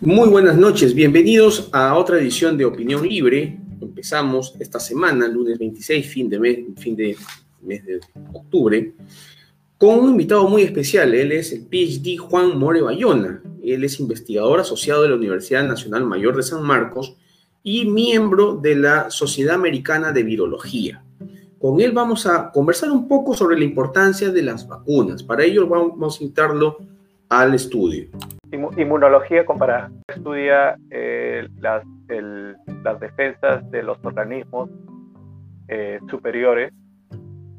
Muy buenas noches, bienvenidos a otra edición de Opinión Libre. Empezamos esta semana, lunes 26, fin de mes, fin de, mes de octubre, con un invitado muy especial. Él es el PhD Juan More Bayona. Él es investigador asociado de la Universidad Nacional Mayor de San Marcos y miembro de la Sociedad Americana de Virología. Con él vamos a conversar un poco sobre la importancia de las vacunas. Para ello vamos a invitarlo al estudio. Inmunología comparada. Estudia eh, las, las, defensas de los organismos eh, superiores,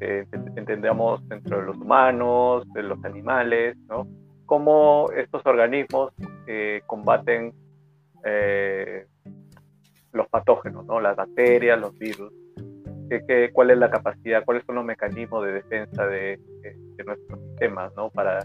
eh, entendemos dentro de los humanos, de los animales, ¿no? Cómo estos organismos combaten los patógenos, ¿no? Las bacterias, los virus. ¿Qué, cuál es la capacidad, cuáles son los mecanismos de defensa de, de nuestros sistemas, ¿no? Para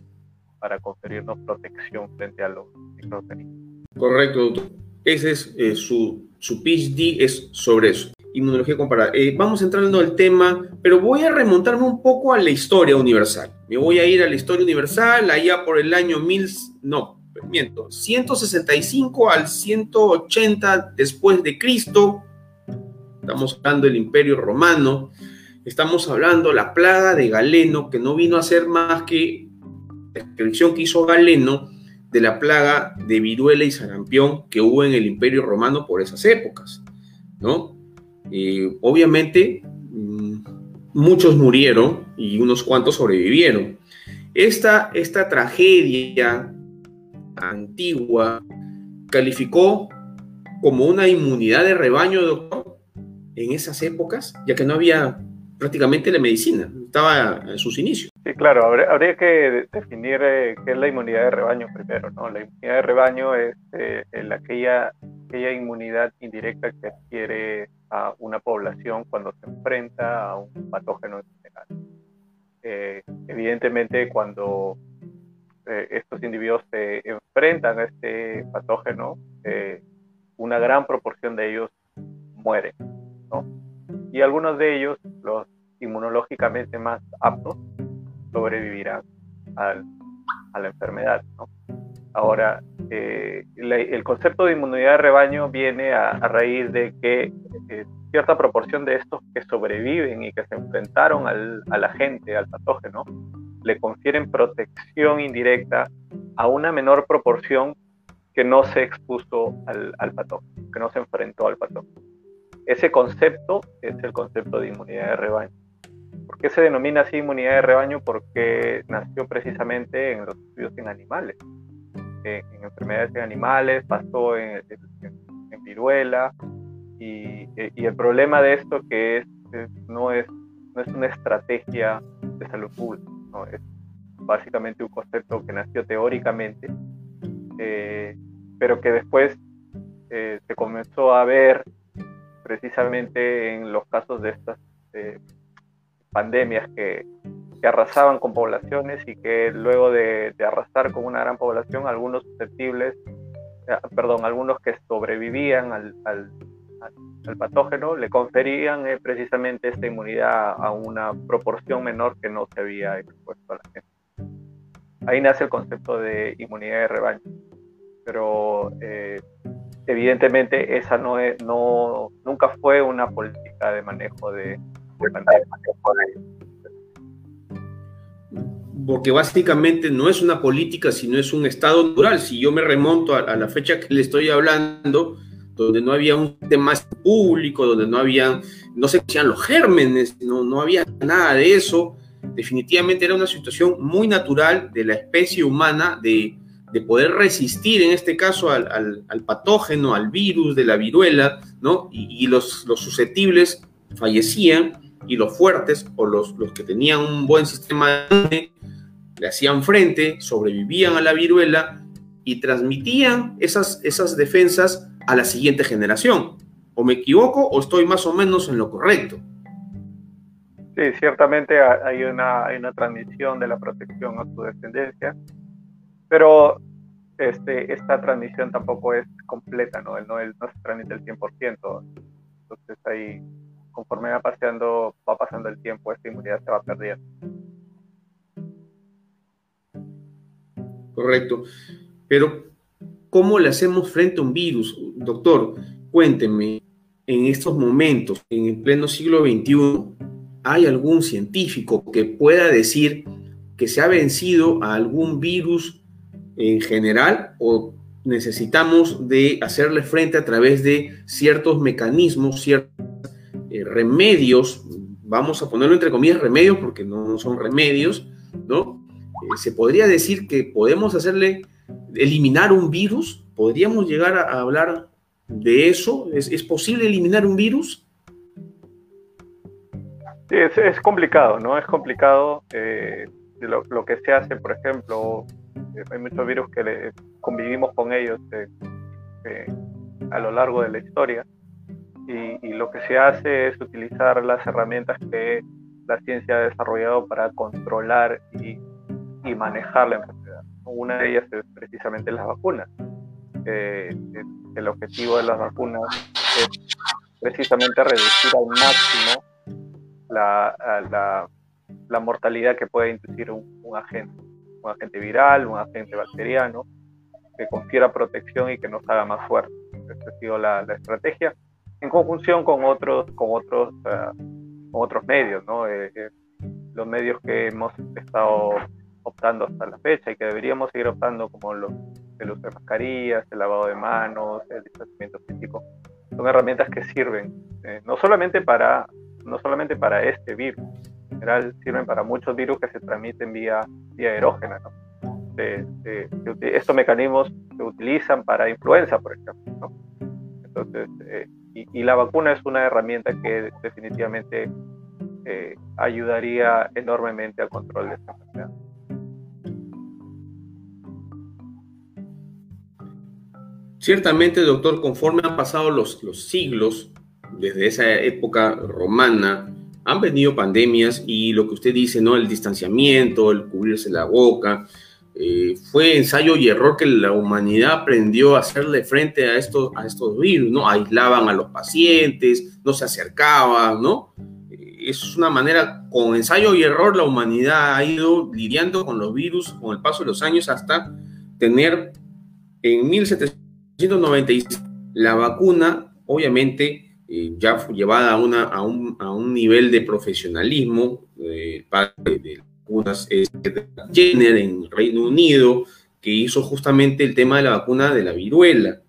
para conferirnos protección frente a los microorganismos. Correcto, doctor. Ese es eh, su, su PhD, es sobre eso, inmunología comparada. Eh, vamos entrando al tema, pero voy a remontarme un poco a la historia universal. Me voy a ir a la historia universal allá por el año 1000, no, miento, 165 al 180 después de Cristo. Estamos hablando del Imperio Romano. Estamos hablando la plaga de Galeno, que no vino a ser más que descripción que hizo Galeno de la plaga de viruela y sarampión que hubo en el Imperio Romano por esas épocas, ¿no? obviamente, mm, muchos murieron y unos cuantos sobrevivieron. Esta, esta tragedia antigua calificó como una inmunidad de rebaño, doctor, en esas épocas, ya que no había prácticamente la medicina, estaba en sus inicios. Sí, claro, habría, que definir eh, qué es la inmunidad de rebaño primero, ¿no? La inmunidad de rebaño es eh, aquella, inmunidad indirecta que adquiere a una población cuando se enfrenta a un patógeno en general. Eh, evidentemente, cuando estos individuos se enfrentan a este patógeno, una gran proporción de ellos mueren, ¿no? Y algunos de ellos, los inmunológicamente más aptos, sobrevivirán a la enfermedad. Ahora, eh, el concepto de inmunidad de rebaño viene a, raíz de que eh, cierta proporción de estos que sobreviven y que se enfrentaron al, a la gente, al patógeno, le confieren protección indirecta a una menor proporción que no se expuso al, al patógeno, que no se enfrentó al patógeno. Ese concepto es el concepto de inmunidad de rebaño. ¿Por qué se denomina así inmunidad de rebaño? Porque nació precisamente en los estudios en animales, en, enfermedades en animales, pasó en, viruela, y, el problema de esto que es, no, es, no es una estrategia de salud pública, es básicamente un concepto que nació teóricamente, eh, pero que después eh, se comenzó a ver precisamente en los casos de estas eh, pandemias que, arrasaban con poblaciones y que luego de, arrasar con una gran población, algunos susceptibles, eh, perdón, algunos que sobrevivían al, al, al patógeno, le conferían eh, precisamente esta inmunidad a una proporción menor que no se había expuesto a la gente. Ahí nace el concepto de inmunidad de rebaño. Pero eh, evidentemente esa no, es, no nunca fue una política de manejo de, porque básicamente no es una política, sino es un estado natural. Si yo me remonto a, la fecha que le estoy hablando, donde no había un tema público, donde no había, no se conocían los gérmenes, no, no había nada de eso, definitivamente era una situación muy natural de la especie humana de, de poder resistir, en este caso, al, al, patógeno, al virus de la viruela, ¿no? Y, y los, los susceptibles fallecían y los fuertes o los, los que tenían un buen sistema de le hacían frente, sobrevivían a la viruela y transmitían esas, esas defensas a la siguiente generación. ¿O me equivoco o estoy más o menos en lo correcto? Sí, ciertamente hay una, hay una transmisión de la protección a su descendencia, pero este, esta transmisión tampoco es completa, ¿no? No, no se transmite el 100%. Entonces ahí conforme va pasando, va pasando el tiempo, esta inmunidad se va perdiendo. Correcto. Pero, cómo le hacemos frente a un virus. Doctor, cuénteme, en estos momentos, en el pleno siglo XXI, ¿hay algún científico que pueda decir que se ha vencido a algún virus en general o necesitamos de hacerle frente a través de ciertos mecanismos, ciertos eh, remedios, vamos a ponerlo entre comillas remedios porque no son remedios, ¿no? Eh, se podría decir que podemos hacerle eliminar un virus, podríamos llegar a, hablar de eso, ¿Es, posible eliminar un virus? Sí, es, complicado, ¿no? Es complicado. Eh, lo, lo, que se hace, por ejemplo, hay muchos virus que convivimos con ellos a lo largo de la historia y, lo que se hace es utilizar las herramientas que la ciencia ha desarrollado para controlar y, y manejar la enfermedad. Una de ellas es precisamente las vacunas. Eh, el objetivo de las vacunas es precisamente reducir al máximo la, la, la mortalidad que puede inducir un, un, agente, un agente viral, un agente bacteriano, que confiera protección y que nos haga más fuertes. Esa ha sido la, la estrategia en conjunción con otros, con otros, uh, otros medios, ¿no? Eh, eh, los medios que hemos estado optando hasta la fecha y que deberíamos seguir optando como los, el uso de mascarillas, el lavado de manos, el distanciamiento físico, son herramientas que sirven eh, no solamente para no solamente para este virus, en general sirven para muchos virus que se transmiten vía, vía aerógena. ¿no? estos mecanismos se utilizan para influenza, por ejemplo. ¿no? Entonces, eh, y, la vacuna es una herramienta que definitivamente eh, ayudaría enormemente al control de esta enfermedad. Ciertamente, doctor, conforme han pasado los, los siglos, desde esa época romana, han venido pandemias y lo que usted dice, ¿no? El distanciamiento, el cubrirse la boca, eh, fue ensayo y error que la humanidad aprendió a hacerle frente a estos, a estos virus, ¿no? Aislaban a los pacientes, no se acercaban, ¿no? Eh, es una manera, con ensayo y error, la humanidad ha ido lidiando con los virus con el paso de los años hasta tener en 1796 la vacuna, obviamente, eh, ya llevada a, una, a, un, a, un, nivel de profesionalismo eh, de, vacunas es Jenner en Reino Unido, que hizo justamente el tema de la vacuna de la viruela.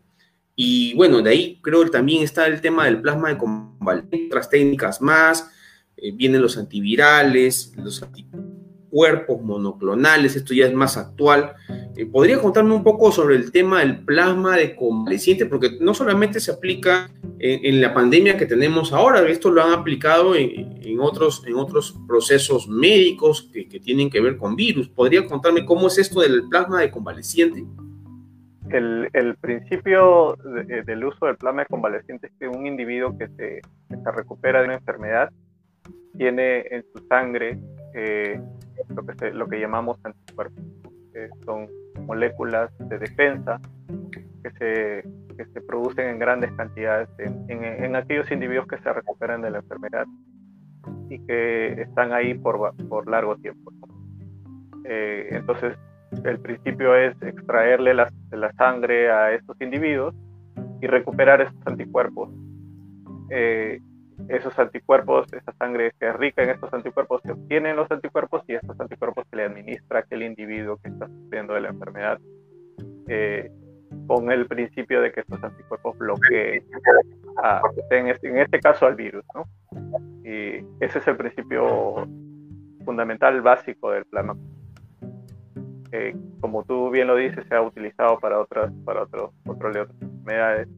Y bueno, de ahí creo que también está el tema del plasma de convalescencia, otras técnicas más, eh, vienen los antivirales, los anticuerpos monoclonales, esto ya es más actual. Eh, ¿Podría contarme un poco sobre el tema del plasma de convaleciente? Porque no solamente se aplica en, la pandemia que tenemos ahora, esto lo han aplicado en, otros, en otros procesos médicos que, tienen que ver con virus. ¿Podría contarme cómo es esto del plasma de convaleciente? El, principio del uso del plasma de convaleciente es que un individuo que se, recupera de una enfermedad tiene en su sangre eh, lo, que lo que llamamos anticuerpos, que son moléculas de defensa que se que se producen en grandes cantidades en, aquellos individuos que se recuperan de la enfermedad y que están ahí por, por largo tiempo. Eh, entonces, el principio es extraerle la, la, sangre a estos individuos y recuperar esos anticuerpos. Eh, esos anticuerpos, esa sangre que es rica en estos anticuerpos, se obtienen los anticuerpos y estos anticuerpos se le administra a aquel individuo que está sufriendo de la enfermedad. Eh, con el principio de que estos anticuerpos bloqueen, en, este, en, este, caso al virus. ¿no? Y ese es el principio fundamental básico del plasma. Eh, como tú bien lo dices, se ha utilizado para otras, para otros otras enfermedades.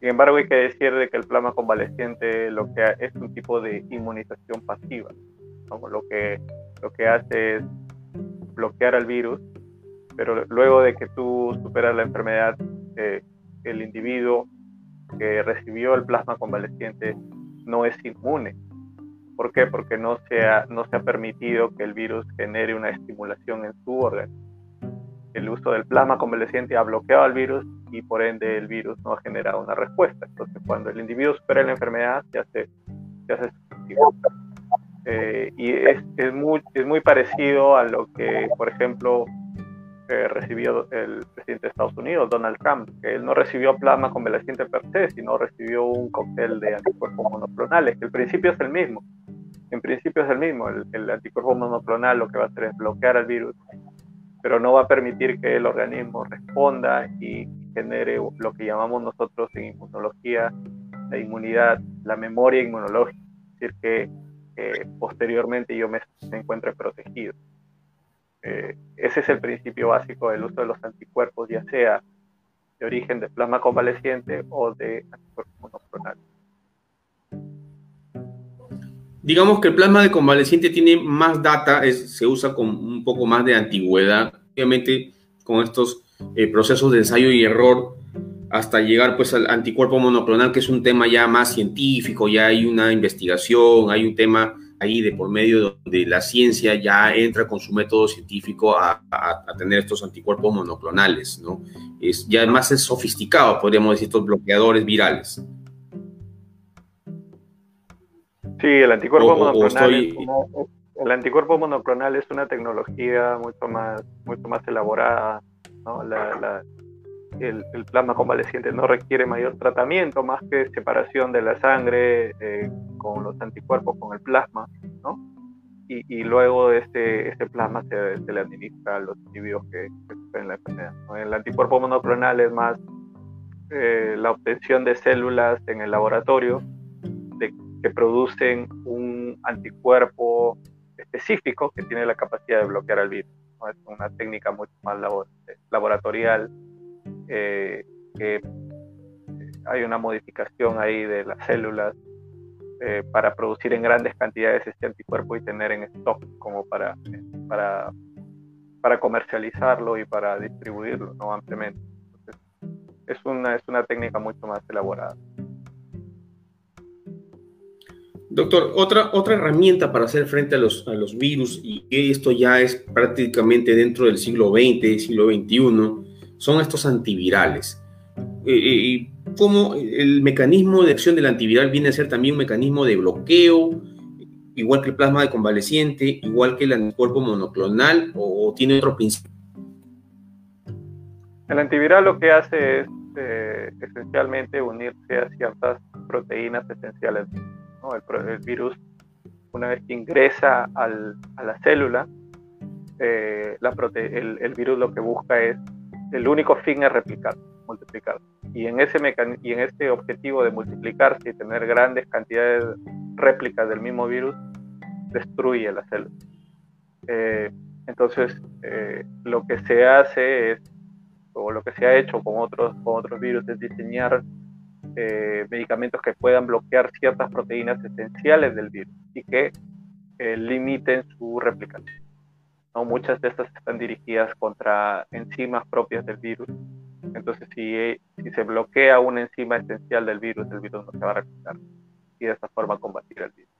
Sin embargo, hay que decir de que el plasma convaleciente lo que es un tipo de inmunización pasiva. Lo, que, lo que hace es bloquear al virus pero luego de que tú superas la enfermedad, eh, el individuo que recibió el plasma convaleciente no es inmune. ¿Por qué? Porque no se, ha, no se ha permitido que el virus genere una estimulación en su órgano. El uso del plasma convaleciente ha bloqueado al virus y por ende el virus no ha generado una respuesta. Entonces cuando el individuo supera la enfermedad se hace, se eh, y es, es, muy, es muy parecido a lo que, por ejemplo, eh, recibió el presidente de Estados Unidos, Donald Trump, que él no recibió plasma convaleciente per se, sino recibió un cóctel de anticuerpos monoclonales, el principio es el mismo. En principio es el mismo, el, el anticuerpo monoclonal lo que va a hacer es bloquear al virus, pero no va a permitir que el organismo responda y genere lo que llamamos nosotros en inmunología la inmunidad, la memoria inmunológica, es decir, que posteriormente yo me, encuentre protegido. Eh, ese es el principio básico del uso de los anticuerpos, ya sea de origen de plasma convaleciente o de anticuerpos monoclonales. Digamos que el plasma de convaleciente tiene más data, se usa con un poco más de antigüedad. Obviamente, con estos eh, procesos de ensayo y error, hasta llegar pues al anticuerpo monoclonal, que es un tema ya más científico, ya hay una investigación, hay un tema ahí de por medio de la ciencia ya entra con su método científico a, tener estos anticuerpos monoclonales, ¿no? Es, ya más es sofisticado, podríamos decir, estos bloqueadores virales. Sí, el anticuerpo monoclonal el anticuerpo monoclonal es una tecnología mucho más, mucho más elaborada, ¿no? la, el, plasma convaleciente no requiere mayor tratamiento más que separación de la sangre eh, con los anticuerpos con el plasma, ¿no? Y, luego este, este plasma se, le administra a los individuos que, sufren la enfermedad. El anticuerpo monoclonal es más eh, la obtención de células en el laboratorio que producen un anticuerpo específico que tiene la capacidad de bloquear al virus. Es una técnica mucho más laboratorial eh, que hay una modificación ahí de las células eh, para producir en grandes cantidades este anticuerpo y tener en stock como para, para, comercializarlo y para distribuirlo ¿no? ampliamente. es, una, es una técnica mucho más elaborada. Doctor, otra, otra herramienta para hacer frente a los, a los virus, y esto ya es prácticamente dentro del siglo XX, siglo XXI, son estos antivirales. Eh, eh, cómo el mecanismo de acción del antiviral viene a ser también un mecanismo de bloqueo, igual que el plasma de convaleciente, igual que el anticuerpo monoclonal, o, tiene otro principio. El antiviral lo que hace es eh, esencialmente unirse a ciertas proteínas esenciales. El, virus, una vez que ingresa a la célula, el, virus lo que busca es el único fin es replicar, multiplicar. Y en, ese y en este objetivo de multiplicarse y tener grandes cantidades de réplicas del mismo virus, destruye la célula. Eh, entonces, eh, lo que se hace es, o lo que se ha hecho con otros, con otros virus, es diseñar eh, medicamentos que puedan bloquear ciertas proteínas esenciales del virus y que limiten su replicación. Muchas de estas están dirigidas contra enzimas propias del virus. Entonces, si, si se bloquea una enzima esencial del virus, el virus no se va a replicar y de esta forma combatir el virus.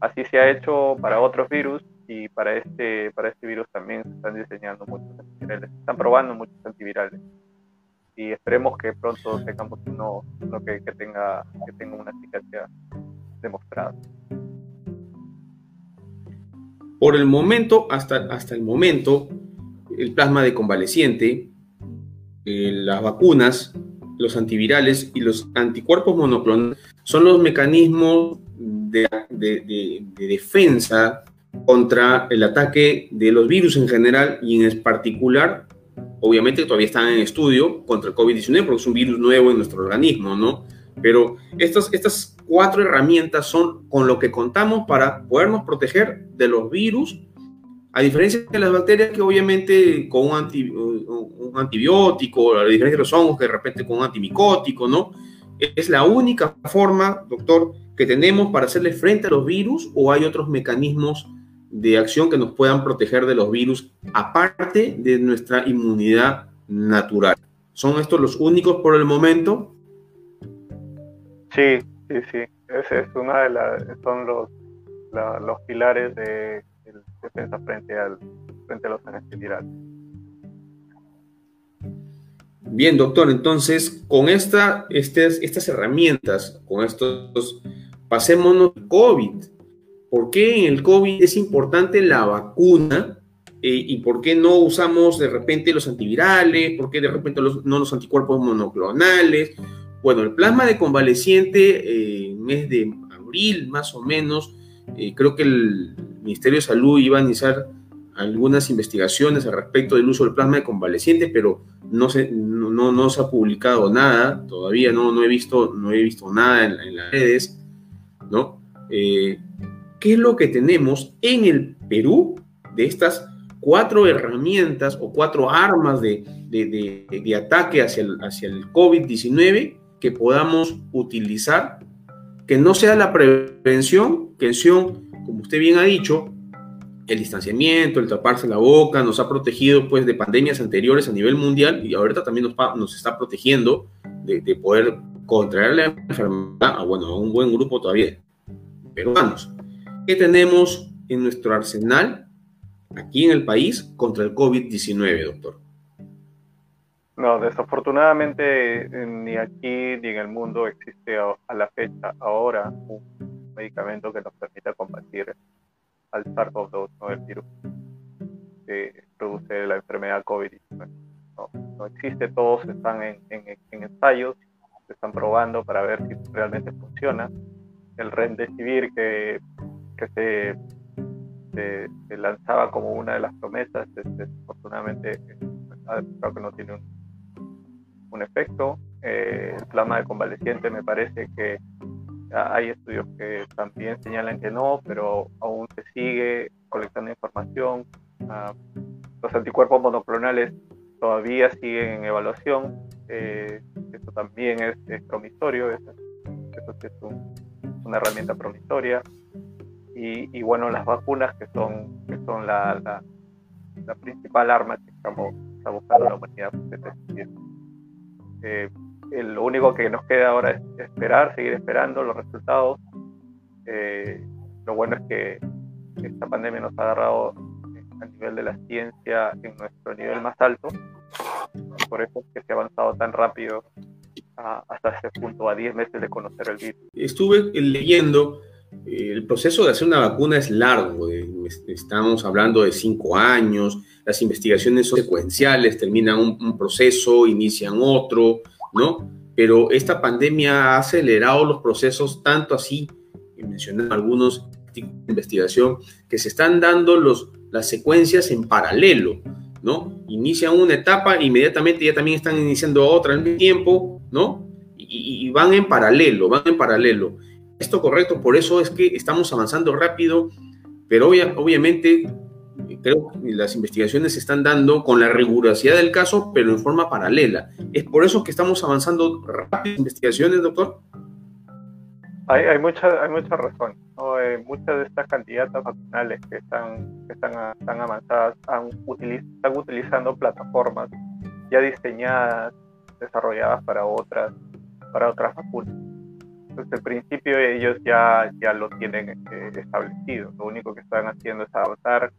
Así se ha hecho para otros virus y para este, para este virus también se están diseñando muchos antivirales, se están probando muchos antivirales y esperemos que pronto tengamos uno, que, tenga, que tenga una eficacia demostrada. Por el momento, hasta, hasta el momento, el plasma de convaleciente, eh, las vacunas, los antivirales y los anticuerpos monoclonales son los mecanismos de, defensa contra el ataque de los virus en general y en particular, obviamente todavía están en estudio contra el COVID-19 porque es un virus nuevo en nuestro organismo, ¿no? Pero estas, estas cuatro herramientas son con lo que contamos para podernos proteger de los virus, a diferencia de las bacterias que obviamente con un, antibiótico, a diferencia de los hongos que de repente con un antimicótico, ¿no? Es la única forma, doctor, que tenemos para hacerle frente a los virus o hay otros mecanismos de acción que nos puedan proteger de los virus aparte de nuestra inmunidad natural. ¿Son estos los únicos por el momento? Sí, sí, sí. Ese es una de las, son los, los pilares de, defensa frente, al, frente a los agentes virales. Bien, doctor, entonces con esta, estas, estas herramientas, con estos, pasémonos COVID. ¿Por qué en el COVID es importante la vacuna? ¿Y por qué no usamos de repente los antivirales? ¿Por qué de repente no los anticuerpos monoclonales? Bueno, el plasma de convaleciente, en mes de abril más o menos, creo que el Ministerio de Salud iba a iniciar algunas investigaciones al respecto del uso del plasma de convaleciente, pero no se, no, no, se ha publicado nada, todavía no, no, he, visto, no he visto nada en, las redes, ¿no? Eh, ¿Qué es lo que tenemos en el Perú de estas cuatro herramientas o cuatro armas de, de, de, ataque hacia el, hacia el COVID-19 que podamos utilizar? Que no sea la prevención, que como usted bien ha dicho, el distanciamiento, el taparse la boca, nos ha protegido pues de pandemias anteriores a nivel mundial y ahorita también nos, nos está protegiendo de, poder contraer la enfermedad bueno, a un buen grupo todavía peruanos. ¿Qué tenemos en nuestro arsenal aquí en el país contra el COVID-19, doctor? No, desafortunadamente ni aquí ni en el mundo existe a la fecha ahora un medicamento que nos permita combatir al SARS-CoV-2, ¿no? el virus que produce la enfermedad COVID-19. No, existe, todos están en, ensayos, se están probando para ver si realmente funciona. El Remdesivir que, que se, se, lanzaba como una de las promesas, desafortunadamente ha demostrado que no tiene un, un efecto. Eh, el plasma de convaleciente me parece que hay estudios que también señalan que no, pero aún se sigue colectando información. Ah, los anticuerpos monoclonales todavía siguen en evaluación. Eh, esto también es, promisorio, eso, es una herramienta promisoria. Y, bueno, las vacunas que son, que son la, la, principal arma que estamos, está buscando la humanidad. Eh, lo único que nos queda ahora es esperar, seguir esperando los resultados. Eh, lo bueno es que esta pandemia nos ha agarrado a nivel de la ciencia en nuestro nivel más alto. Por eso es que se ha avanzado tan rápido hasta este punto, a 10 meses de conocer el virus. Estuve leyendo, eh, el proceso de hacer una vacuna es largo, estamos hablando de 5 años, las investigaciones son secuenciales, terminan un proceso, inician otro, ¿no? Pero esta pandemia ha acelerado los procesos tanto así, que mencionan algunos de investigación, que se están dando los, las secuencias en paralelo, ¿no? Inician una etapa, inmediatamente ya también están iniciando otra al mismo tiempo, ¿no? Y van en paralelo, van en paralelo. Esto correcto, por eso es que estamos avanzando rápido, pero obviamente creo que las investigaciones se están dando con la rigurosidad del caso, pero en forma paralela. ¿Es por eso que estamos avanzando rápido investigaciones, doctor? Hay, hay, mucha, hay razón. Eh, muchas de estas candidatas vacunales que están, que están, están avanzadas están utilizando plataformas ya diseñadas, desarrolladas para otras, para otras vacunas. Desde el principio ellos ya, ya lo tienen eh, establecido. Lo único que están haciendo es adaptar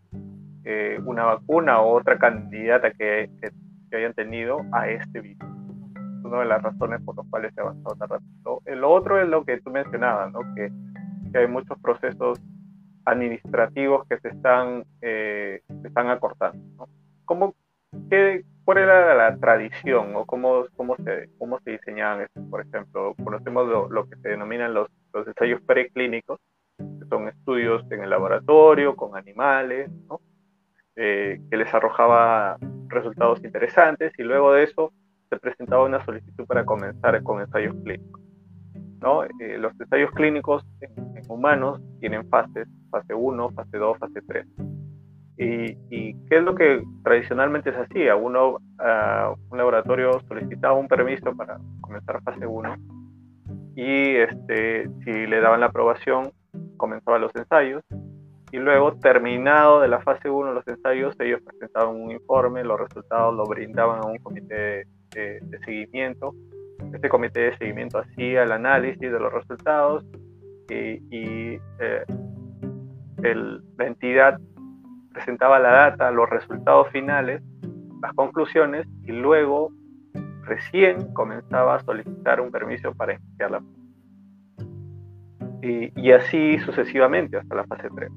eh, una vacuna o otra candidata que, que, hayan tenido a este virus. Es una de las razones por las cuales se ha avanzado tan rápido. El otro es lo que tú mencionabas, ¿no? que, que hay muchos procesos administrativos que se están, eh, se están acortando. ¿no? ¿Cómo, qué, ¿Cuál era la tradición o cómo, cómo, se, cómo se diseñaban estos? Por ejemplo, conocemos lo, que se denominan los, ensayos preclínicos, que son estudios en el laboratorio con animales. Eh, que les arrojaba resultados interesantes y luego de eso se presentaba una solicitud para comenzar con ensayos clínicos. ¿no? Eh, los ensayos clínicos en, humanos tienen fases, fase 1, fase 2, fase 3. Y, y, qué es lo que tradicionalmente se hacía? Uno, uh, un laboratorio solicitaba un permiso para comenzar fase 1 y este, si le daban la aprobación, comenzaban los ensayos y luego, terminado de la fase 1 los ensayos, ellos presentaban un informe, los resultados lo brindaban a un comité de, seguimiento. Este comité de seguimiento hacía el análisis de los resultados y, eh, la entidad presentaba la data, los resultados finales, las conclusiones y luego recién comenzaba a solicitar un permiso para iniciar la y, y así sucesivamente hasta la fase 3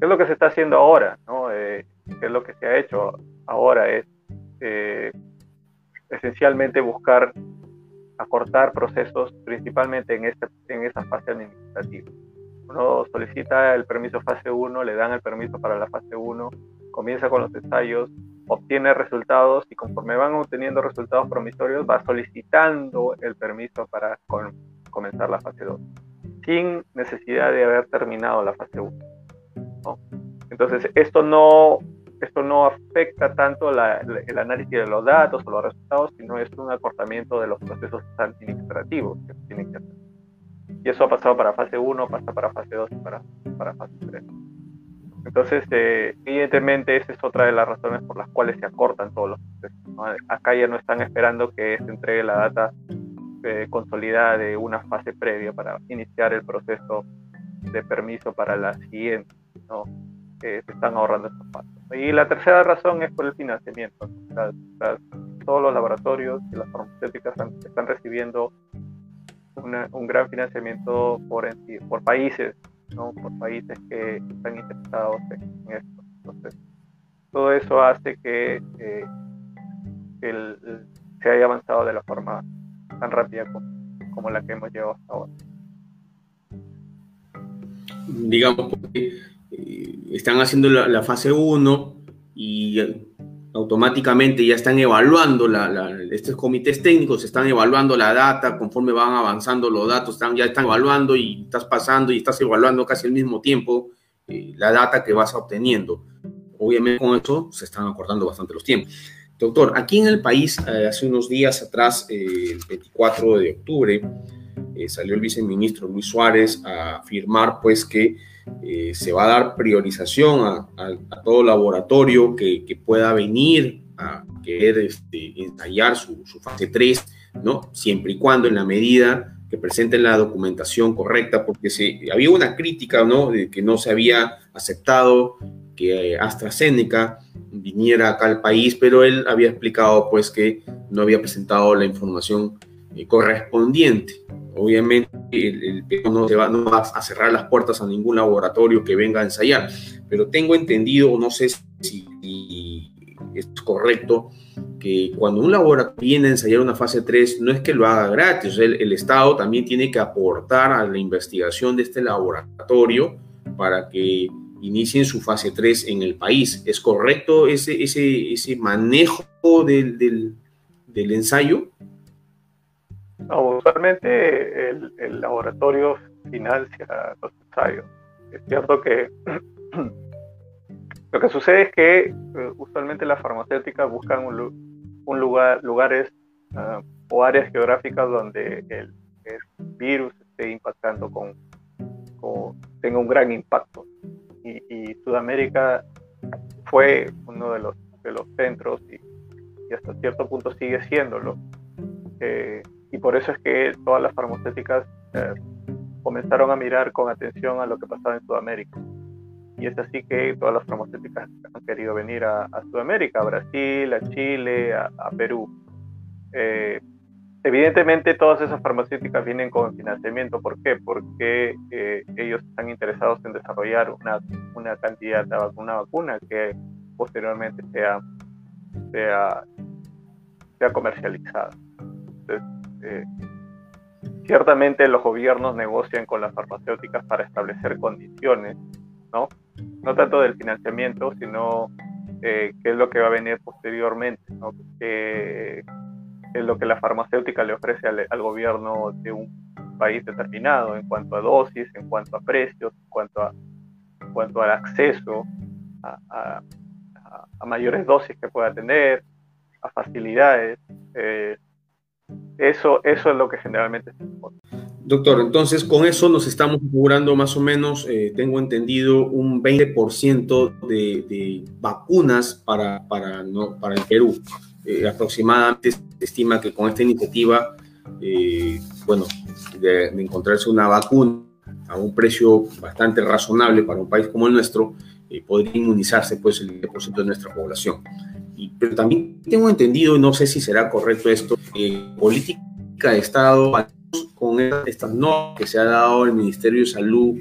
es lo que se está haciendo ahora? ¿no? Eh, ¿Qué es lo que se ha hecho ahora? Es eh, esencialmente buscar acortar procesos, principalmente en, este, en esa fase administrativa. Uno solicita el permiso fase 1, le dan el permiso para la fase 1, comienza con los ensayos, obtiene resultados y conforme van obteniendo resultados promisorios va solicitando el permiso para comenzar la fase 2, sin necesidad de haber terminado la fase 1. Entonces, esto no, esto no afecta tanto el análisis de los datos o los resultados, sino es un acortamiento de los procesos administrativos que tienen que hacer. Y eso ha pasado para fase 1, pasa para fase 2 y para, para fase 3. Entonces, eh, evidentemente, esa es otra de las razones por las cuales se acortan todos los procesos. Acá ya no están esperando que se entregue la data eh, consolidada de una fase previa para iniciar el proceso de permiso para la siguiente. ¿no? se están ahorrando estos pasos. Y la tercera razón es por el financiamiento. todos los laboratorios y las farmacéuticas están, recibiendo un gran financiamiento por, por países ¿no? por países que están interesados en, esto. Entonces, todo eso hace que eh, se haya avanzado de la forma tan rápida como, la que hemos llevado hasta ahora. Digamos, porque eh, están haciendo la, la fase 1 y automáticamente ya están evaluando, la, estos comités técnicos están evaluando la data conforme van avanzando los datos, están, ya están evaluando y estás pasando y estás evaluando casi al mismo tiempo eh, la data que vas obteniendo. Obviamente con eso se están acortando bastante los tiempos. Doctor, aquí en el país, eh, hace unos días atrás, eh, el 24 de octubre, salió el viceministro Luis Suárez a afirmar pues que eh, se va a dar priorización a, todo laboratorio que, pueda venir a querer este, ensayar su, fase 3, ¿no? Siempre y cuando en la medida que presenten la documentación correcta, porque se, había una crítica, ¿no? De que no se había aceptado que AstraZeneca viniera acá al país, pero él había explicado, pues, que no había presentado la información eh, correspondiente. Obviamente, el, no, se va, no va a cerrar las puertas a ningún laboratorio que venga a ensayar, pero tengo entendido, no sé si, es correcto, que cuando un laboratorio viene a ensayar una fase 3, no es que lo haga gratis, el, el Estado también tiene que aportar a la investigación de este laboratorio para que inicien su fase 3 en el país. ¿Es correcto ese, ese, ese manejo del, del ensayo? Usualmente el, laboratorio financia los ensayos. Es cierto que lo que sucede es que eh, usualmente las farmacéuticas buscan un, lugar, lugares ah, o áreas geográficas donde el, virus esté impactando con, tenga un gran impacto. Y, Sudamérica fue uno de los, de los centros y, hasta cierto punto sigue siéndolo. Eh, y por eso es que todas las farmacéuticas eh, comenzaron a mirar con atención a lo que pasaba en Sudamérica. Y es así que todas las farmacéuticas han querido venir a, Sudamérica, a Brasil, a Chile, a, Perú. Eh, evidentemente todas esas farmacéuticas vienen con financiamiento. ¿Por qué? Porque eh, ellos están interesados en desarrollar una, una cantidad de una vacuna que posteriormente sea, sea, sea comercializada. Entonces, eh, ciertamente los gobiernos negocian con las farmacéuticas para establecer condiciones, ¿no? No tanto del financiamiento, sino eh, qué es lo que va a venir posteriormente, ¿no? Qué es lo que la farmacéutica le ofrece al, gobierno de un país determinado en cuanto a dosis, en cuanto a precios, en cuanto a en cuanto al acceso a, mayores dosis que pueda tener, a facilidades. Eh, eso, eso es lo que generalmente se Doctor, entonces con eso nos estamos asegurando más o menos, eh, tengo entendido, un 20% de, de, vacunas para, para, no, para el Perú. Eh, aproximadamente se estima que con esta iniciativa, eh, bueno, de, encontrarse una vacuna a un precio bastante razonable para un país como el nuestro, podría inmunizarse pues el 10% de nuestra población pero también tengo entendido, y no sé si será correcto esto, eh, política de Estado con estas normas que se ha dado el Ministerio de Salud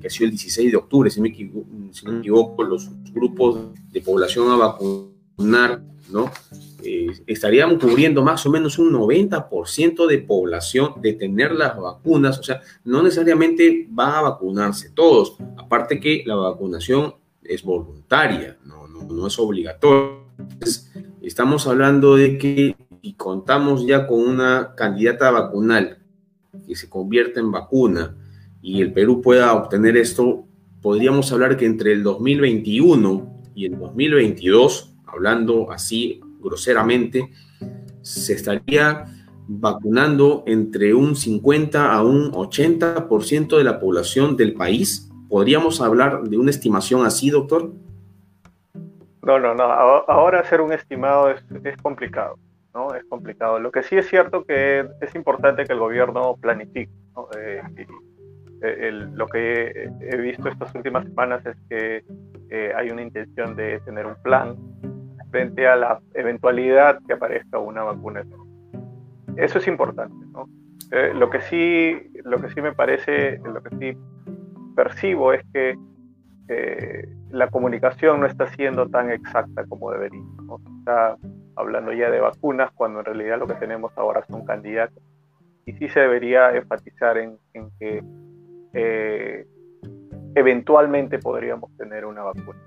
que ha sido el 16 de octubre, si, me si no me equivoco, los grupos de población a vacunar, ¿no? estaríamos cubriendo más o menos un 90% de población de tener las vacunas, o sea, no necesariamente va a vacunarse todos, aparte que la vacunación es voluntaria, no, no, es obligatoria. Estamos hablando de que y contamos ya con una candidata vacunal que se convierta en vacuna y el Perú pueda obtener esto, podríamos hablar que entre el 2021 y el 2022, hablando así groseramente, se estaría vacunando entre un 50 a un 80% de la población del país. ¿Podríamos hablar de una estimación así, doctor? No, no, no. Ahora hacer un estimado es, complicado, ¿no? Es complicado. Lo que sí es cierto que es importante que el gobierno planifique. Eh, eh, lo que he visto estas últimas semanas es que eh, hay una intención de tener un plan frente a la eventualidad que aparezca una vacuna. Eso es importante, ¿no? Lo que sí, lo que sí me parece, lo que sí percibo es que eh, la comunicación no está siendo tan exacta como debería. ¿no? Está hablando ya de vacunas cuando en realidad lo que tenemos ahora son candidatos. Y sí se debería enfatizar en, que eh, eventualmente podríamos tener una vacuna.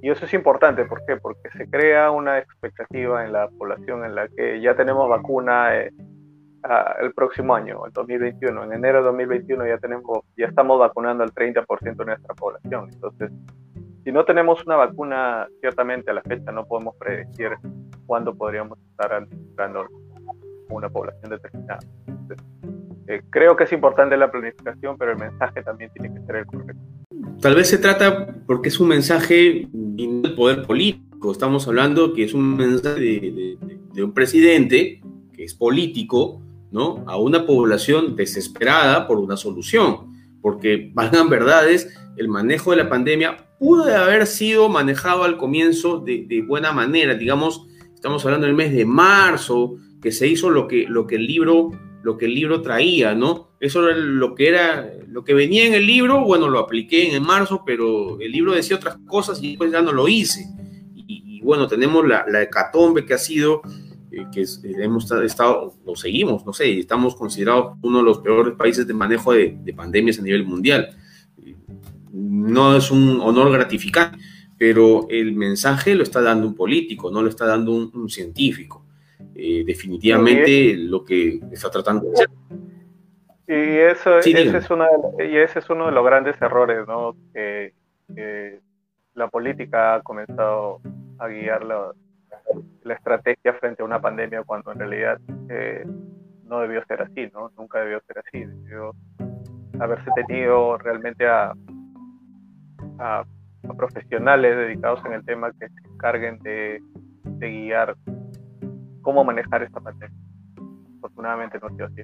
Y eso es importante, ¿por qué? Porque se crea una expectativa en la población en la que ya tenemos vacuna eh, el próximo año, el 2021. En enero de 2021 ya, tenemos, ya estamos vacunando al 30% de nuestra población. Entonces, si no tenemos una vacuna, ciertamente a la fecha no podemos predecir cuándo podríamos estar administrando una población determinada. Eh, creo que es importante la planificación, pero el mensaje también tiene que ser el correcto. Tal vez se trata porque es un mensaje del poder político. Estamos hablando que es un mensaje de, un presidente que es político, ¿no? A una población desesperada por una solución. Porque, valgan verdades, el manejo de la pandemia pudo haber sido manejado al comienzo de, de, buena manera. Digamos, estamos hablando del mes de marzo, que se hizo lo que, lo que el libro lo que el libro traía, ¿no? Eso era lo que era, lo que venía en el libro, bueno, lo apliqué en marzo, pero el libro decía otras cosas y después ya no lo hice. Y, bueno, tenemos la, la, hecatombe que ha sido, eh, que hemos estado, lo seguimos, no sé, estamos considerados uno de los peores países de manejo de, pandemias a nivel mundial. No es un honor gratificante, pero el mensaje lo está dando un político, no lo está dando un científico. Eh, definitivamente lo que está tratando de hacer. Y, eso, ese es de, y ese es uno de los grandes errores, ¿no? Que, la política ha comenzado a guiar la, la, estrategia frente a una pandemia cuando en realidad eh, no debió ser así, ¿no? Nunca debió ser así. Debió haberse tenido realmente a, a, profesionales dedicados en el tema que se encarguen de, de guiar cómo manejar esta pandemia. Afortunadamente no ha sido así.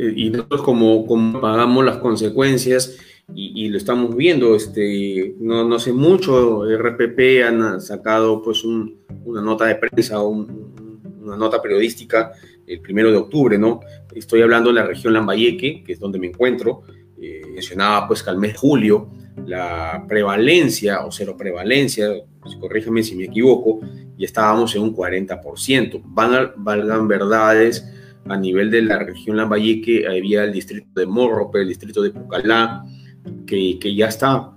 Eh, y nosotros como, como, pagamos las consecuencias y, lo estamos viendo, este, no, no hace mucho RPP han sacado pues una nota de prensa, una nota periodística el primero de octubre, ¿no? Estoy hablando de la región Lambayeque, que es donde me encuentro, eh, mencionaba pues que al mes de julio la prevalencia o cero prevalencia, corrígeme si me equivoco, y estábamos en un 40%. Van valgan verdades, a nivel de la región Lambayeque había el distrito de Morrope, el distrito de Pucalá, que, ya está,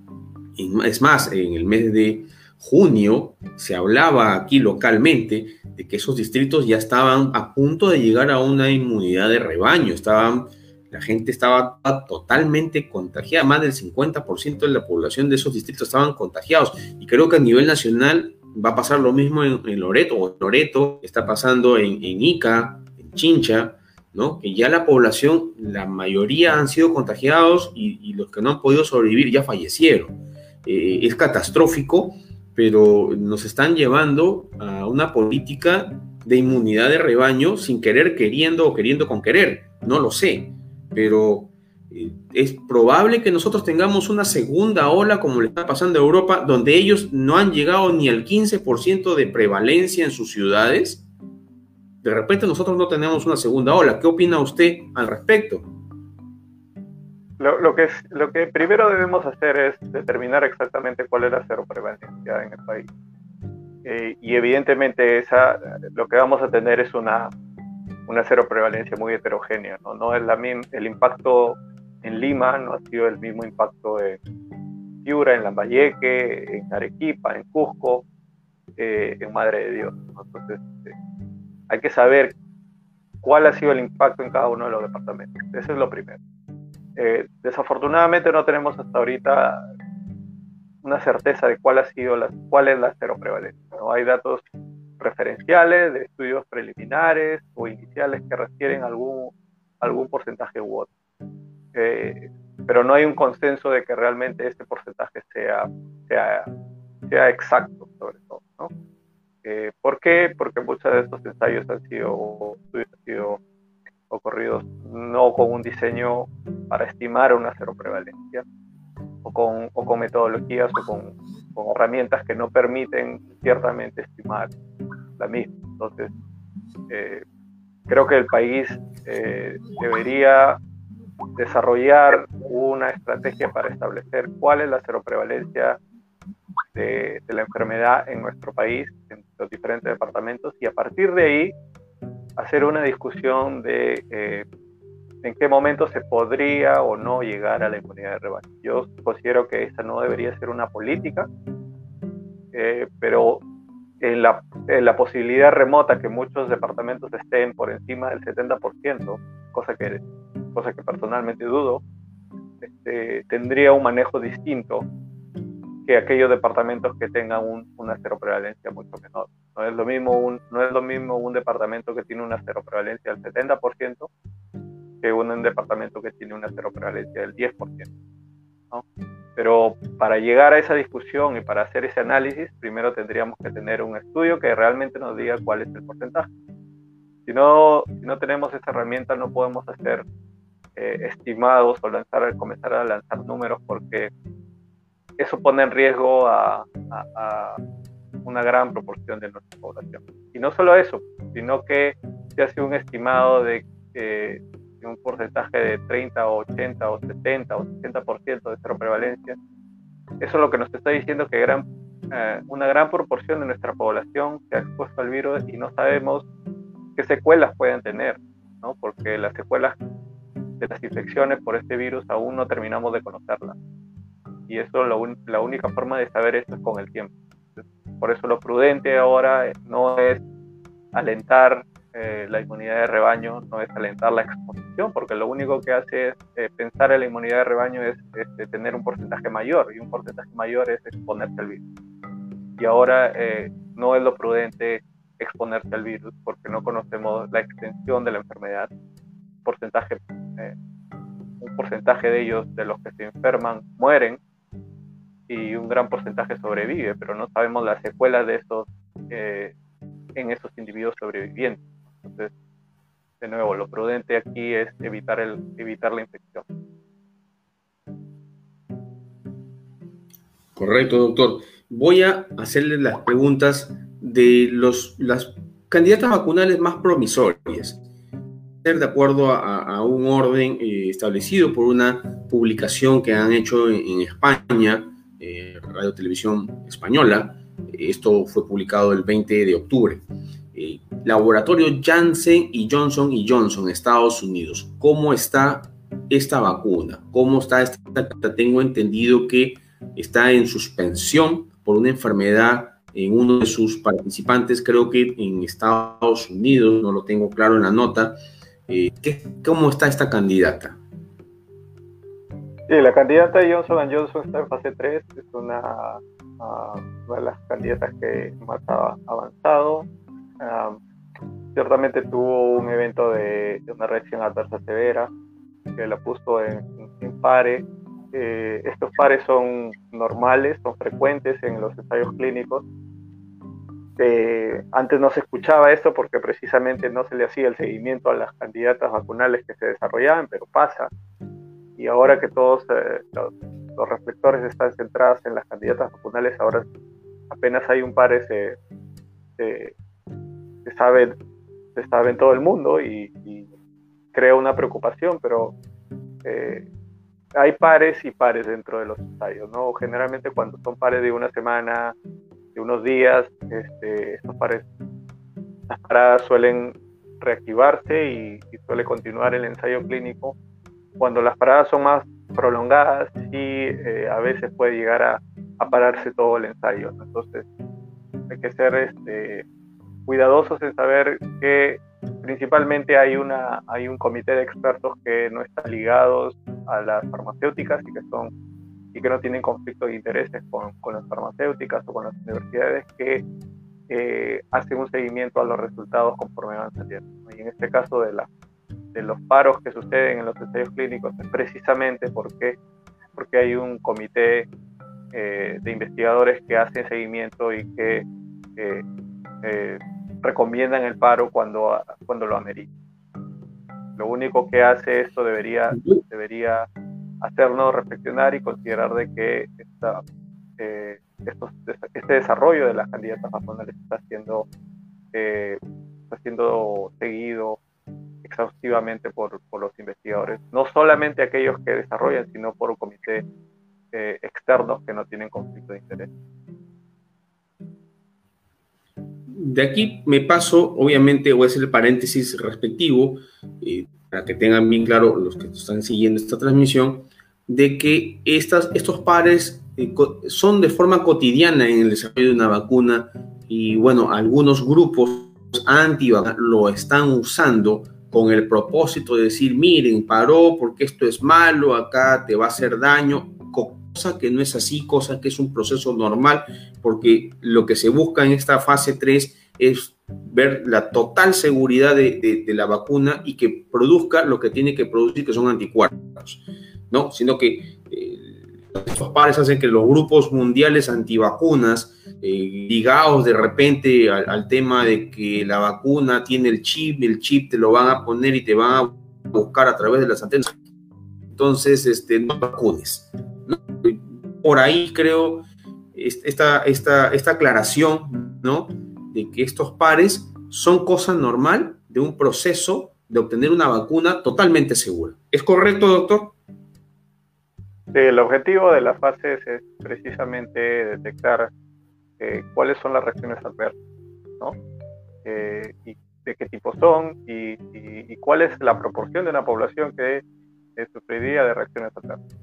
es más, en el mes de junio se hablaba aquí localmente de que esos distritos ya estaban a punto de llegar a una inmunidad de rebaño, estaban la gente estaba totalmente contagiada, más del 50% de la población de esos distritos estaban contagiados. Y creo que a nivel nacional va a pasar lo mismo en, Loreto, o Loreto está pasando en, Ica, en Chincha, ¿no? Que ya la población, la mayoría han sido contagiados y, los que no han podido sobrevivir ya fallecieron. Eh, es catastrófico, pero nos están llevando a una política de inmunidad de rebaño sin querer, queriendo o queriendo con querer. No lo sé pero eh, es probable que nosotros tengamos una segunda ola como le está pasando a Europa, donde ellos no han llegado ni al 15% de prevalencia en sus ciudades. De repente nosotros no tenemos una segunda ola. ¿Qué opina usted al respecto? Lo, que, lo que primero debemos hacer es determinar exactamente cuál es la seroprevalencia en el país. Eh, y evidentemente esa, lo que vamos a tener es una, una seroprevalencia muy heterogénea. ¿no? no es la, el impacto en Lima no ha sido el mismo impacto en Piura, en Lambayeque, en Arequipa, en Cusco, eh, en Madre de Dios. Entonces, eh, hay que saber cuál ha sido el impacto en cada uno de los departamentos. Eso es lo primero. Eh, desafortunadamente no tenemos hasta ahorita una certeza de cuál ha sido la, cuál es la cero prevalencia. ¿no? Hay datos referenciales de estudios preliminares o iniciales que refieren algún, algún porcentaje u otro. Eh, pero no hay un consenso de que realmente este porcentaje sea, sea, sea exacto. Eh, ¿Por qué? Porque muchos de estos ensayos han sido, ocurridos no con un diseño para estimar una cero prevalencia, o con, o con metodologías o con, con, herramientas que no permiten ciertamente estimar la misma. Entonces, eh, creo que el país eh, debería desarrollar una estrategia para establecer cuál es la seroprevalencia de, la enfermedad en nuestro país, en los diferentes departamentos, y a partir de ahí hacer una discusión de eh, en qué momento se podría o no llegar a la inmunidad de rebaño. Yo considero que esta no debería ser una política, eh, pero en la, la, posibilidad remota que muchos departamentos estén por encima del 70%, cosa que, cosa que personalmente dudo, este, tendría un manejo distinto que aquellos departamentos que tengan una cero prevalencia mucho menor. No es, lo mismo un, no es lo mismo un departamento que tiene una cero prevalencia del 70% que un departamento que tiene una cero prevalencia del 10%. ¿no? Pero para llegar a esa discusión y para hacer ese análisis, primero tendríamos que tener un estudio que realmente nos diga cuál es el porcentaje. Si no, si no tenemos esa herramienta, no podemos hacer eh, estimados o lanzar, comenzar a lanzar números porque eso pone en riesgo a, una gran proporción de nuestra población. Y no solo eso, sino que se hace un estimado de, que un porcentaje de 30 o 80 o 70 o 60% de cero prevalencia. Eso es lo que nos está diciendo que gran, eh, una gran proporción de nuestra población se ha expuesto al virus y no sabemos qué secuelas pueden tener, ¿no? porque las secuelas de las infecciones por este virus aún no terminamos de conocerlas y eso la única forma de saber esto es con el tiempo. Por eso lo prudente ahora no es alentar eh, la inmunidad de rebaño, no es alentar la exposición, porque lo único que hace es eh, pensar en la inmunidad de rebaño es, tener un porcentaje mayor y un porcentaje mayor es exponerse al virus. Y ahora eh, no es lo prudente exponerse al virus porque no conocemos la extensión de la enfermedad, porcentaje, un porcentaje de ellos, de los que se enferman, mueren y un gran porcentaje sobrevive, pero no sabemos las secuelas de esos eh, en esos individuos sobrevivientes. Entonces, de nuevo, lo prudente aquí es evitar, el, evitar la infección. Correcto, doctor. Voy a hacerle las preguntas de los, las candidatas vacunales más promisorias de acuerdo a, un orden eh, establecido por una publicación que han hecho en España eh, Radio Televisión Española. Esto fue publicado el 20 de octubre. Eh, laboratorio Janssen y Johnson y Johnson, Estados Unidos. ¿Cómo está esta vacuna? ¿Cómo está esta? Tengo entendido que está en suspensión por una enfermedad en uno de sus participantes, creo que en Estados Unidos, no lo tengo claro en la nota. Eh, ¿Cómo está esta candidata? Sí, la candidata Johnson Johnson está en fase 3, es una, ah, una de las candidatas que más ha avanzado. Ciertamente tuvo un evento de, una reacción adversa severa que la puso en, en. Eh, estos pares son normales, son frecuentes en los ensayos clínicos. Eh, antes no se escuchaba esto porque precisamente no se le hacía el seguimiento a las candidatas vacunales que se desarrollaban, pero pasa y ahora que todos eh, los, reflectores están centrados en las candidatas vacunales, ahora apenas hay un par se, se, sabe se en todo el mundo y, crea una preocupación, pero eh, hay pares y pares dentro de los ensayos, ¿no? Generalmente cuando son pares de una semana, de unos días, este, estos pares, las paradas suelen reactivarse y, suele continuar el ensayo clínico. Cuando las paradas son más prolongadas, sí, eh, a veces puede llegar a, pararse todo el ensayo. Entonces, hay que ser este, cuidadosos en saber que principalmente hay, una, hay un comité de expertos que no están ligados a las farmacéuticas y que son y que no tienen conflicto de intereses con, con las farmacéuticas o con las universidades que eh, hacen un seguimiento a los resultados conforme van saliendo. Y en este caso de, la, de los paros que suceden en los ensayos clínicos es precisamente porque, porque hay un comité eh, de investigadores que hacen seguimiento y que eh, recomiendan el paro cuando, cuando lo amerita. Lo único que hace esto debería, debería hacernos reflexionar y considerar de que esta, eh, este desarrollo de las candidatas vacunales está siendo, eh, está siendo seguido exhaustivamente por, por, los investigadores, no solamente aquellos que desarrollan, sino por un comité eh, externos que no tienen conflicto de interés. De aquí me paso, obviamente, voy a hacer el paréntesis respectivo, para que tengan bien claro los que están siguiendo esta transmisión, de que estas, estos pares eh, son de forma cotidiana en el desarrollo de una vacuna y bueno, algunos grupos anti lo están usando con el propósito de decir, miren, paró porque esto es malo, acá te va a hacer daño, cosa que no es así, cosa que es un proceso normal, porque lo que se busca en esta fase 3 es ver la total seguridad de, de la vacuna y que produzca lo que tiene que producir, que son anticuerpos. ¿no? Sino que eh, estos pares hacen que los grupos mundiales antivacunas, eh, ligados de repente al, tema de que la vacuna tiene el chip, el chip te lo van a poner y te van a buscar a través de las antenas. Entonces, este, no vacunes. Por ahí creo esta, esta, esta aclaración, ¿no? De que estos pares son cosa normal de un proceso de obtener una vacuna totalmente segura. ¿Es correcto, doctor? el objetivo de las fases es precisamente detectar eh, cuáles son las reacciones adversas, ¿no? Eh, y de qué tipo son y, cuál es la proporción de una población que sufriría de reacciones adversas.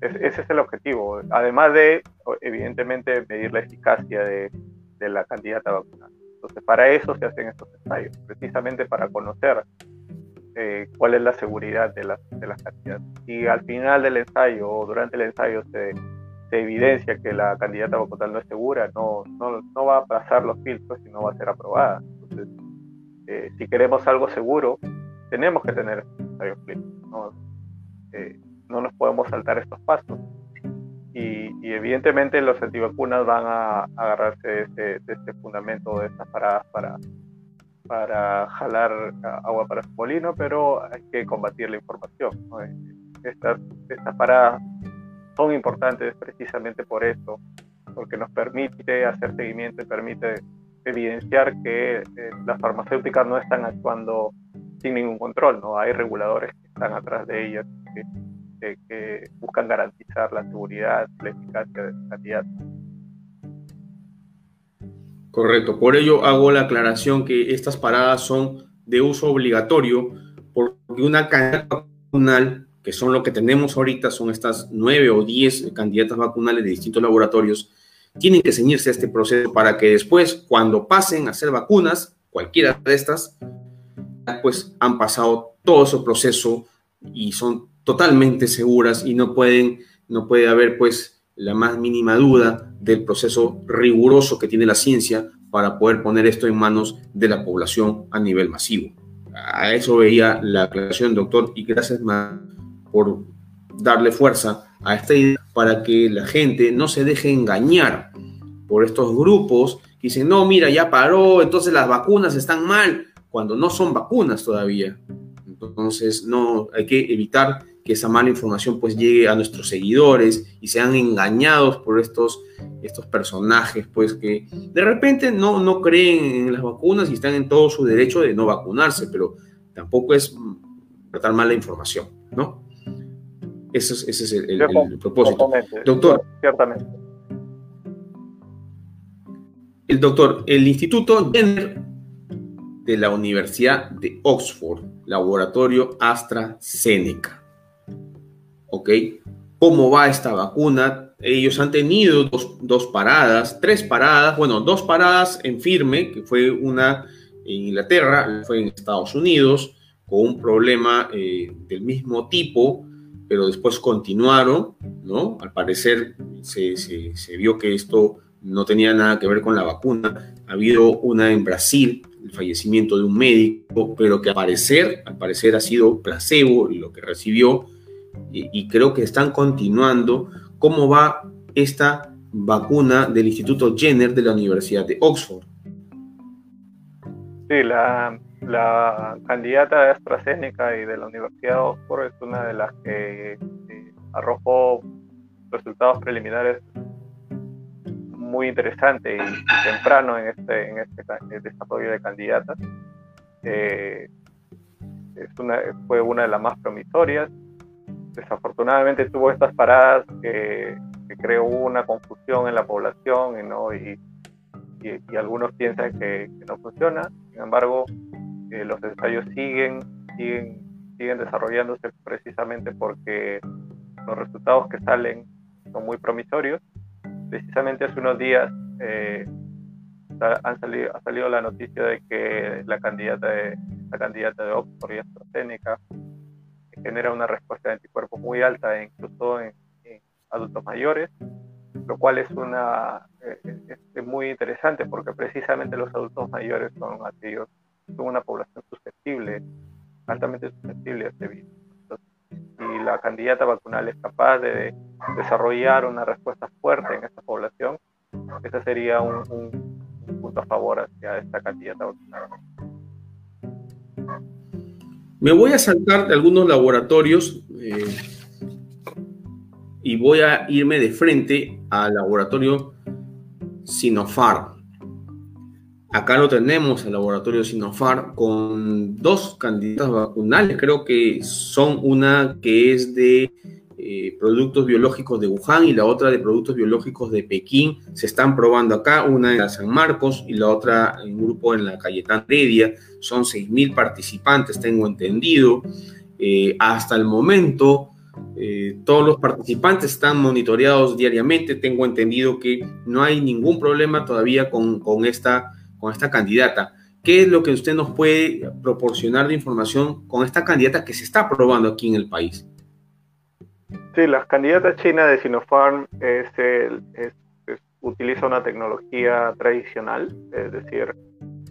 ese es el objetivo, además de, evidentemente, medir la eficacia de, de la candidata vacunal. Entonces, para eso se hacen estos ensayos, precisamente para conocer eh, cuál es la seguridad de, de las candidatas. Si al final del ensayo o durante el ensayo se, se evidencia que la candidata vocal no es segura, no, no, no, va a pasar los filtros y no va a ser aprobada. Entonces, eh, si queremos algo seguro, tenemos que tener clínicos. ¿no? Eh, no nos podemos saltar estos pasos. Y, evidentemente los antivacunas van a, agarrarse de este, de este fundamento, de estas paradas para, para jalar agua para su molino, pero hay que combatir la información. Estas, estas paradas son importantes precisamente por eso, porque nos permite hacer seguimiento y permite evidenciar que eh, las farmacéuticas no están actuando sin ningún control, ¿no? Hay reguladores que están atrás de ellas, que, que buscan garantizar la seguridad, la eficacia de la calidad. Correcto, por ello hago la aclaración que estas paradas son de uso obligatorio porque una candidata vacunal, que son lo que tenemos ahorita, son estas nueve o diez candidatas vacunales de distintos laboratorios, tienen que ceñirse a este proceso para que después, cuando pasen a hacer vacunas, cualquiera de estas, pues han pasado todo ese proceso y son totalmente seguras y no pueden, no puede haber pues la más mínima duda del proceso riguroso que tiene la ciencia para poder poner esto en manos de la población a nivel masivo. A eso veía la aclaración, doctor, y gracias por darle fuerza a esta idea para que la gente no se deje engañar por estos grupos que dicen, no, mira, ya paró, entonces las vacunas están mal, cuando no son vacunas todavía. Entonces, no, hay que evitar que esa mala información pues llegue a nuestros seguidores y sean engañados por estos, estos personajes pues que de repente no, no creen en las vacunas y están en todo su derecho de no vacunarse, pero tampoco es tratar mala información, ¿no? Ese es, ese es el, propósito. Doctor. Ciertamente. El doctor, el Instituto Jenner de la Universidad de Oxford, laboratorio AstraZeneca. ¿Ok? ¿Cómo va esta vacuna? Ellos han tenido dos, dos, paradas, tres paradas, bueno, dos paradas en firme, que fue una en Inglaterra, fue en Estados Unidos, con un problema eh, del mismo tipo, pero después continuaron, ¿no? Al parecer se, se, vio que esto no tenía nada que ver con la vacuna. Ha habido una en Brasil, el fallecimiento de un médico, pero que al parecer, al parecer ha sido placebo lo que recibió, y, y creo que están continuando. ¿Cómo va esta vacuna del Instituto Jenner de la Universidad de Oxford? Sí, la, la candidata de AstraZeneca y de la Universidad de Oxford es una de las que eh, arrojó resultados preliminares muy interesantes y temprano en este, en este desarrollo de candidatas. Eh, es una, fue una de las más promisorias. Desafortunadamente tuvo estas paradas que, creó una confusión en la población ¿no? y, y, algunos piensan que, que, no funciona. Sin embargo, los ensayos siguen, siguen, siguen desarrollándose precisamente porque los resultados que salen son muy promisorios. Precisamente hace unos días eh, han salido, ha salido la noticia de que la candidata de, candidata de Oxford y AstraZeneca genera una respuesta de anticuerpos muy alta, incluso en, adultos mayores, lo cual es, una, eh, es muy interesante porque precisamente los adultos mayores son aquellos una población susceptible, altamente susceptible a este virus. y la candidata vacunal es capaz de desarrollar una respuesta fuerte en esta población, ese sería un, punto a favor hacia esta candidata vacunal. Me voy a saltar de algunos laboratorios eh, y voy a irme de frente al laboratorio Sinopharm. Acá lo tenemos, el laboratorio Sinopharm, con dos candidatas vacunales. Creo que son una que es de eh, productos biológicos de Wuhan y la otra de productos biológicos de Pekín. Se están probando acá, una en la San Marcos y la otra en un grupo en la Cayetán Media. Son 6.000 participantes, tengo entendido. Eh, hasta el momento, eh, todos los participantes están monitoreados diariamente. Tengo entendido que no hay ningún problema todavía con, con esta con esta candidata. ¿Qué es lo que usted nos puede proporcionar de información con esta candidata que se está probando aquí en el país? Sí, la candidata china de Sinopharm es utiliza una tecnología tradicional, es decir,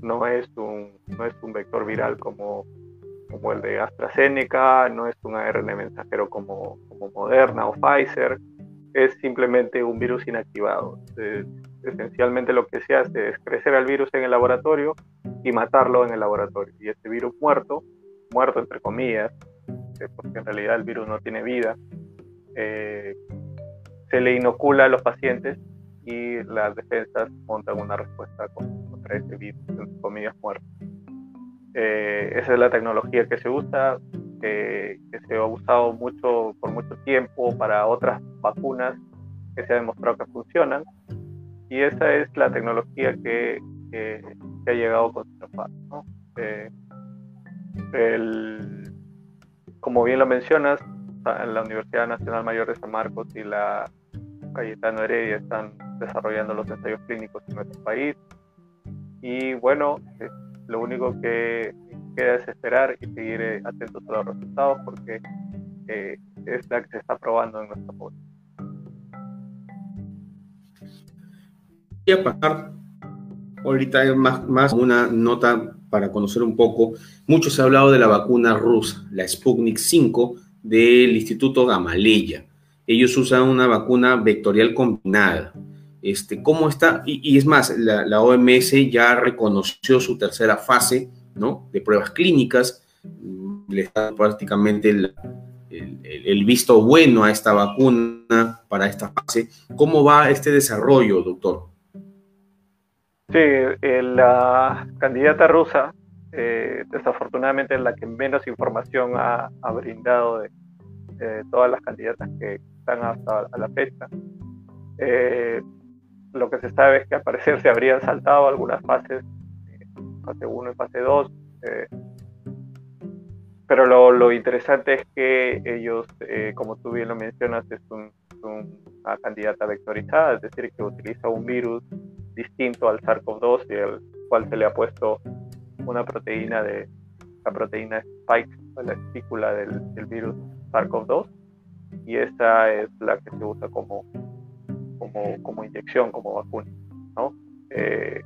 no es un, no es un vector viral como, como el de AstraZeneca, no es un ARN mensajero como, como Moderna o Pfizer, es simplemente un virus inactivado esencialmente lo que se hace es crecer al virus en el laboratorio y matarlo en el laboratorio. Y este virus muerto, muerto entre comillas, eh, porque en realidad el virus no tiene vida, eh, se le inocula a los pacientes y las defensas montan una respuesta contra ese virus, entre comillas, muerto. Eh, esa es la tecnología que se usa, que se ha usado mucho por mucho tiempo para otras vacunas que se ha demostrado que funcionan y esa es la tecnología que, ha llegado con Sinopharm. Eh, como bien lo mencionas, la Universidad Nacional Mayor de San Marcos y la Cayetano Heredia están desarrollando los ensayos clínicos en nuestro país. Y bueno, lo único que queda es esperar y seguir eh, atentos a los resultados porque es la que se está probando en nuestra población. a pasar ahorita más, más una nota para conocer un poco. Mucho se ha hablado de la vacuna rusa, la Sputnik 5 del Instituto Gamaleya. Ellos usan una vacuna vectorial combinada. Este, ¿Cómo está? Y, es más, la, OMS ya reconoció su tercera fase ¿no? de pruebas clínicas. Le está prácticamente el, visto bueno a esta vacuna para esta fase. ¿Cómo va este desarrollo, doctor? Sí, la candidata rusa, eh, desafortunadamente, es la que menos información ha, brindado de, todas las candidatas que están hasta la fecha. Eh, lo que se sabe es que al parecer se habrían saltado algunas fases, eh, fase 1 y fase 2. Pero lo, interesante es que ellos, eh, como tú bien lo mencionas, es una candidata vectorizada, es decir, que utiliza un virus distinto al SARS-CoV-2 y al cual se le ha puesto una proteína de la proteína Spike, la espícula del, del virus SARS-CoV-2, y esa es la que se usa como, como, como inyección, como vacuna. ¿no? Eh,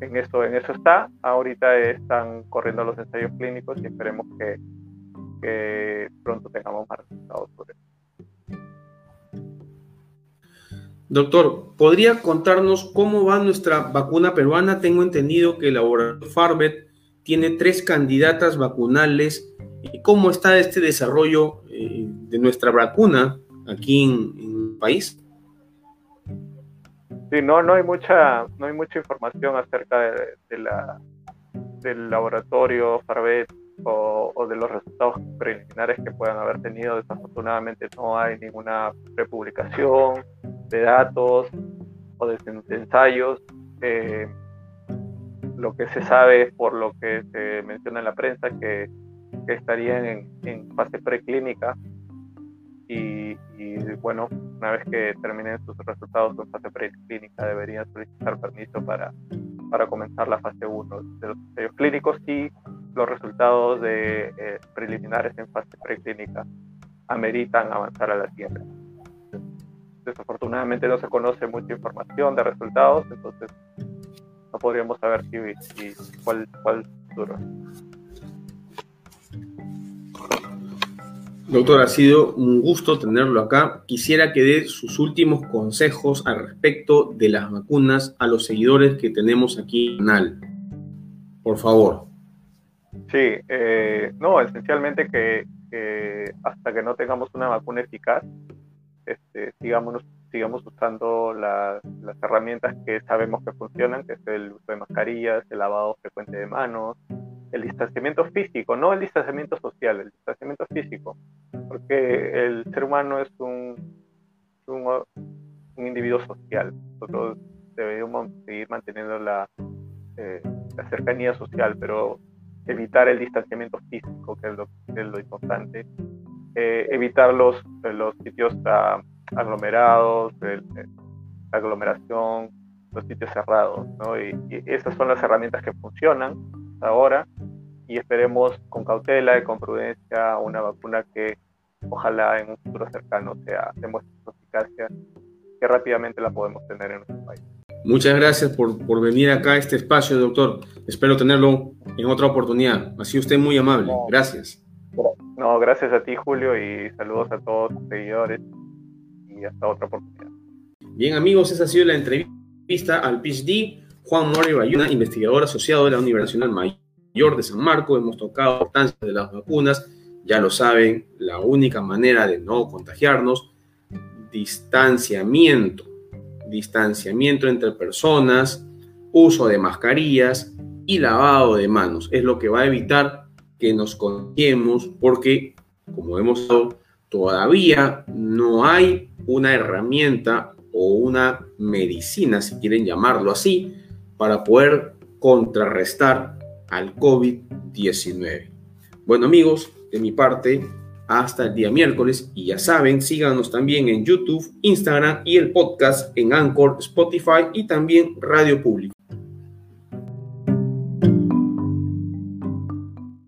en eso, en eso está. Ahorita están corriendo los ensayos clínicos y esperemos que, pronto tengamos más resultados sobre eso. Doctor, ¿podría contarnos cómo va nuestra vacuna peruana? Tengo entendido que el laboratorio Farbet tiene tres candidatas vacunales. ¿Y cómo está este desarrollo eh, de nuestra vacuna aquí en el país? Sí, no, no hay mucha, no hay mucha información acerca de, la, del laboratorio Farbet o, de los resultados preliminares que puedan haber tenido. Desafortunadamente no hay ninguna republicación de datos o de, ensayos. Eh, lo que se sabe por lo que se menciona en la prensa que, estarían en fase preclínica y, bueno, una vez que terminen sus resultados en fase preclínica, deberían solicitar permiso para, para comenzar la fase 1 de los ensayos clínicos y los resultados de eh, preliminares en fase preclínica ameritan avanzar a la siguiente. Desafortunadamente no se conoce mucha información de resultados, entonces no podríamos saber si, cuál, cuál futuro. Doctor, ha sido un gusto tenerlo acá. Quisiera que dé sus últimos consejos al respecto de las vacunas a los seguidores que tenemos aquí en el canal. Por favor. Sí, eh, no, esencialmente que, hasta que no tengamos una vacuna eficaz, este, sigamos, sigamos usando las herramientas que sabemos que funcionan, que es el uso de mascarillas, el lavado frecuente de manos, el distanciamiento físico, no el distanciamiento social, el distanciamiento físico, porque el ser humano es un, un, individuo social. Nosotros deberíamos seguir manteniendo la, eh, la cercanía social, pero evitar el distanciamiento físico, que es lo, es lo importante. Eh, evitar los, los sitios aglomerados, la aglomeración, los sitios cerrados, ¿no? y, esas son las herramientas que funcionan ahora y esperemos con cautela y con prudencia una vacuna que ojalá en un futuro cercano sea demuestre su eficacia, que rápidamente la podemos tener en nuestro país. Muchas gracias por, por venir acá a este espacio, doctor. Espero tenerlo en otra oportunidad. Ha sido usted muy amable. Gracias. No, gracias a ti, Julio, y saludos a todos los seguidores y hasta otra oportunidad. Bien, amigos, esa ha sido la entrevista al PhD Juan Mori Bayuna, investigador asociado de la Universidad Mayor de San Marco. Hemos tocado la importancia de las vacunas. Ya lo saben, la única manera de no contagiarnos, distanciamiento, distanciamiento entre personas, uso de mascarillas y lavado de manos. Es lo que va a evitar que nos contagiemos porque, como hemos visto, todavía no hay una herramienta o una medicina, si quieren llamarlo así, para poder contrarrestar al COVID-19. Bueno amigos, de mi parte, hasta el día miércoles y ya saben, síganos también en YouTube, Instagram y el podcast en Anchor, Spotify y también Radio Público.